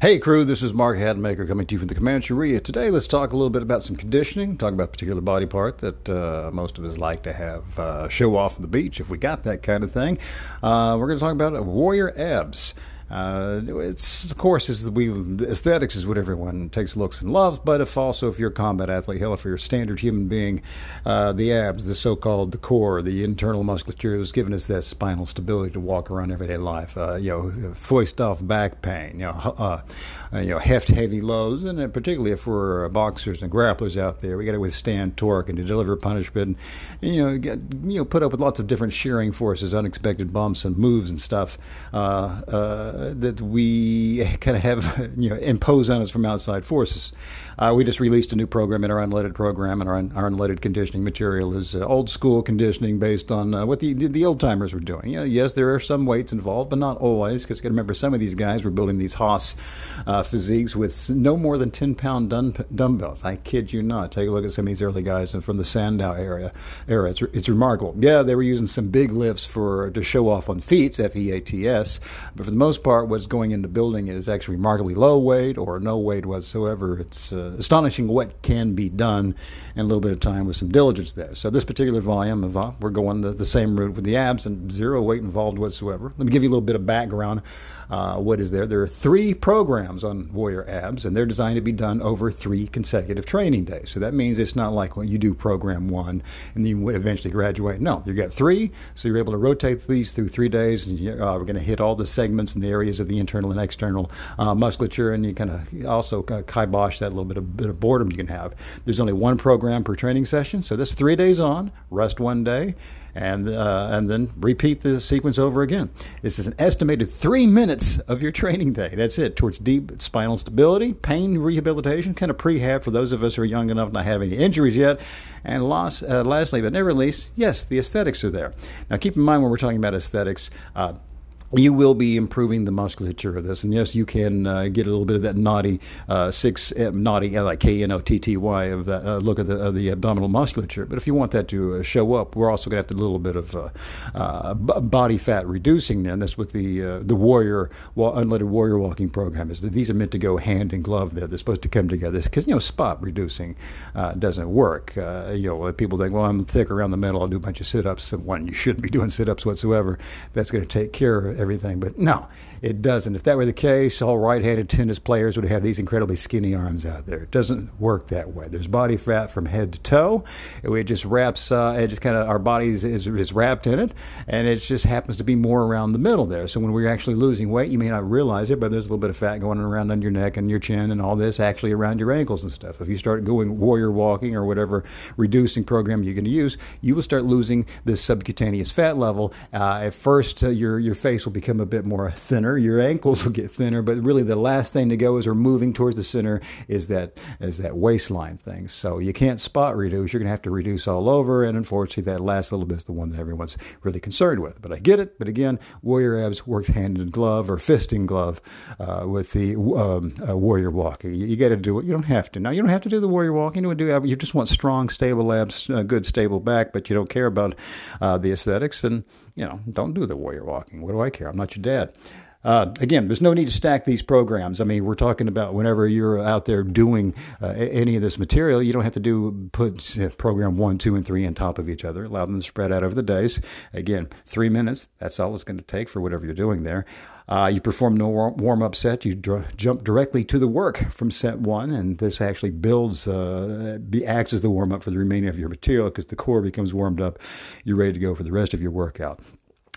Hey crew, this is Mark Hatmaker coming to you from the Comancheria. Today let's talk a little bit about some conditioning, talk about a particular body part that uh, most of us like to have uh, show off on the beach if we got that kind of thing. Uh, we're going to talk about warrior abs. Uh, it's of course is we aesthetics is what everyone takes looks and loves, but if also if you're a combat athlete, hell, if you're a standard human being, uh, the abs, the so-called the core, the internal musculature has given us that spinal stability to walk around everyday life. Uh, you know, foist off back pain, you know, uh, uh, you know, heft heavy loads, and particularly if we're boxers and grapplers out there, we got to withstand torque and to deliver punishment, and, you know, get, you know, put up with lots of different shearing forces, unexpected bumps and moves and stuff that we kind of have you know imposed on us from outside forces. Uh, we just released a new program in our unleaded program, and our, our unleaded conditioning material is uh, old school conditioning based on uh, what the, the, old timers were doing. You know, yes, there are some weights involved, but not always, because you got to remember some of these guys were building these Haas uh, physiques with no more than 10 pound dumb- dumbbells. I kid you not. Take a look at some of these early guys from the Sandow area. era. It's, it's remarkable. Yeah, they were using some big lifts for to show off on feats, F E A T S, but for the most part, what's going into building is actually remarkably low weight or no weight whatsoever. It's uh, astonishing what can be done in a little bit of time with some diligence there. So this particular volume of uh, we're going the, the same route with the abs and zero weight involved whatsoever. Let me give you a little bit of background. Uh, what is there? There are three programs on Warrior Abs, and they're designed to be done over three consecutive training days. So that means it's not like when you do program one and then you would eventually graduate. No, you got three, so you're able to rotate these through three days, and uh, we're going to hit all the segments and the areas of the internal and external uh, musculature, and you kind of also kibosh that little bit of, bit of boredom you can have. There's only one program per training session, so this three days on, rest one day, and uh, and then repeat the sequence over again. This is an estimated three minutes of your training day. That's it. Towards deep spinal stability, pain rehabilitation, kind of prehab for those of us who are young enough not have any injuries yet. And last, uh, lastly, but never least, yes, the aesthetics are there. Now, keep in mind when we're talking about aesthetics. Uh, you will be improving the musculature of this. And yes, you can uh, get a little bit of that naughty uh, six uh, naughty uh, like K N O T T Y of that uh, look at the, of the abdominal musculature. But if you want that to uh, show up, we're also going to have a little bit of b- body fat reducing. Then that's what the the warrior well, unleaded warrior walking program is. These are meant to go hand in glove. There, they're supposed to come together because you know spot reducing doesn't work. you know, people think, well, I'm thick around the middle. I'll do a bunch of sit ups. One, you shouldn't be doing sit ups whatsoever. That's going to take care of everything. But no, it doesn't. If that were the case, all right handed tennis players would have these incredibly skinny arms out there. It doesn't work that way. There's body fat from head to toe. It just wraps, uh, it just kind of, our body is, is, is, wrapped in it, and it just happens to be more around the middle there. So when we're actually losing weight, you may not realize it, but there's a little bit of fat going around on your neck and your chin and all this actually around your ankles and stuff. If you start going warrior walking or whatever reducing program you're going to use, you will start losing this subcutaneous fat level. Uh, at first, uh, your, your face will become a bit more thinner. Your ankles will get thinner, but really the last thing to go as we're moving towards the center is that is that waistline thing. So you can't spot reduce. You're going to have to reduce all over, and unfortunately, that last little bit is the one that everyone's really concerned with. But I get it. But again, warrior abs works hand in glove or fist in glove uh, with the um, uh, warrior walking. You, you got to do it. You don't have to. Now you don't have to do the warrior walking. You do you just want strong, stable abs, uh, good, stable back, but you don't care about uh, the aesthetics and you know, don't do the warrior walking. What do I care? I'm not your dad. Uh, again, there's no need to stack these programs. I mean, we're talking about whenever you're out there doing uh, any of this material, you don't have to do put uh, program one, two, and three on top of each other. Allow them to spread out over the days. Again, three minutes. That's all it's going to take for whatever you're doing there. Uh, you perform no warm up set. You dr- jump directly to the work from set one, and this actually builds, uh, acts as the warm up for the remaining of your material because the core becomes warmed up. You're ready to go for the rest of your workout.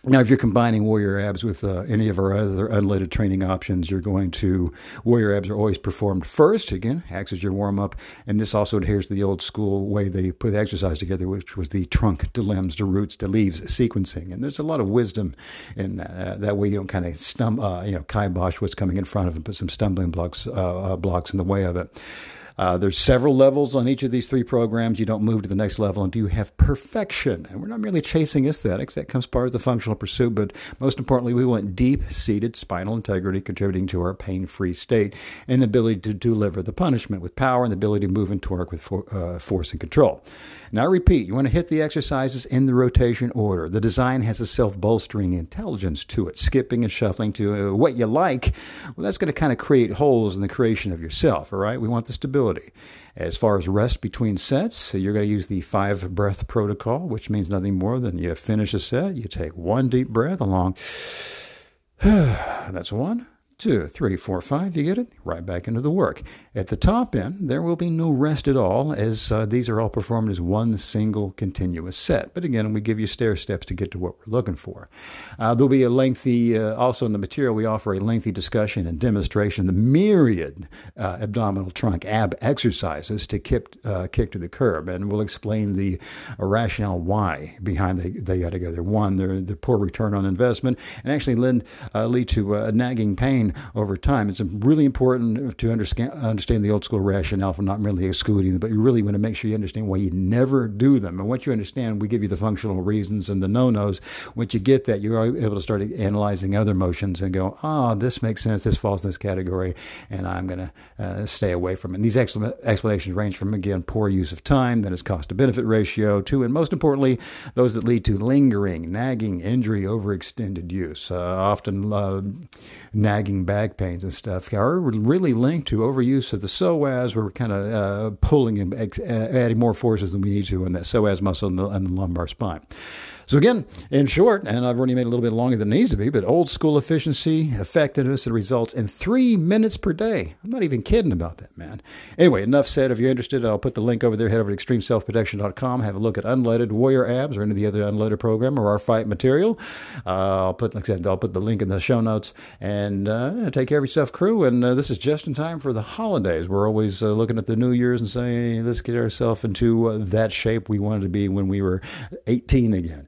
Now, if you're combining warrior abs with uh, any of our other unleaded training options, you're going to warrior abs are always performed first. Again, acts as your warm up, and this also adheres to the old school way they put the exercise together, which was the trunk to limbs to roots to leaves sequencing. And there's a lot of wisdom in that. Uh, that way, you don't kind of stum, uh, you know, kibosh what's coming in front of and put some stumbling blocks uh, uh, blocks in the way of it. Uh, there's several levels on each of these three programs. You don't move to the next level until you have perfection. And we're not merely chasing aesthetics, that comes part of the functional pursuit, but most importantly, we want deep seated spinal integrity contributing to our pain free state and the ability to deliver the punishment with power and the ability to move and torque with for, uh, force and control. Now, I repeat, you want to hit the exercises in the rotation order. The design has a self bolstering intelligence to it. Skipping and shuffling to uh, what you like, well, that's going to kind of create holes in the creation of yourself, all right? We want the stability. As far as rest between sets, you're going to use the five breath protocol, which means nothing more than you finish a set, you take one deep breath along. That's one two, three, four, five. You get it? Right back into the work. At the top end, there will be no rest at all, as uh, these are all performed as one single continuous set. But again, we give you stair steps to get to what we're looking for. Uh, there'll be a lengthy, uh, also in the material, we offer a lengthy discussion and demonstration the myriad uh, abdominal trunk ab exercises to kick, uh, kick to the curb. And we'll explain the rationale why behind they, they got together. One, the poor return on investment, and actually lead, uh, lead to nagging pain over time. It's really important to understand, understand the old school rationale for not merely excluding them, but you really want to make sure you understand why you never do them. And once you understand, we give you the functional reasons and the no nos. Once you get that, you're able to start analyzing other motions and go, ah, oh, this makes sense, this falls in this category, and I'm going to uh, stay away from it. And these explanations range from, again, poor use of time, then it's cost to benefit ratio, to, and most importantly, those that lead to lingering, nagging, injury, overextended use. Uh, often uh, nagging back pains and stuff are really linked to overuse of the psoas. We're kind of uh, pulling and ex- adding more forces than we need to in that psoas muscle and the, and the lumbar spine. So again, in short, and I've already made a little bit longer than it needs to be, but old school efficiency, effectiveness, and results in three minutes per day. I'm not even kidding about that, man. Anyway, enough said. If you're interested, I'll put the link over there. Head over to extremeselfprotection.com. Have a look at Unleaded Warrior Abs or any of the other Unleaded program or our fight material. Uh, I'll put, like I said, I'll put the link in the show notes. And uh, take care of yourself, crew. And uh, this is just in time for the holidays. We're always uh, looking at the New Year's and saying, let's get ourselves into uh, that shape we wanted to be when we were 18 again.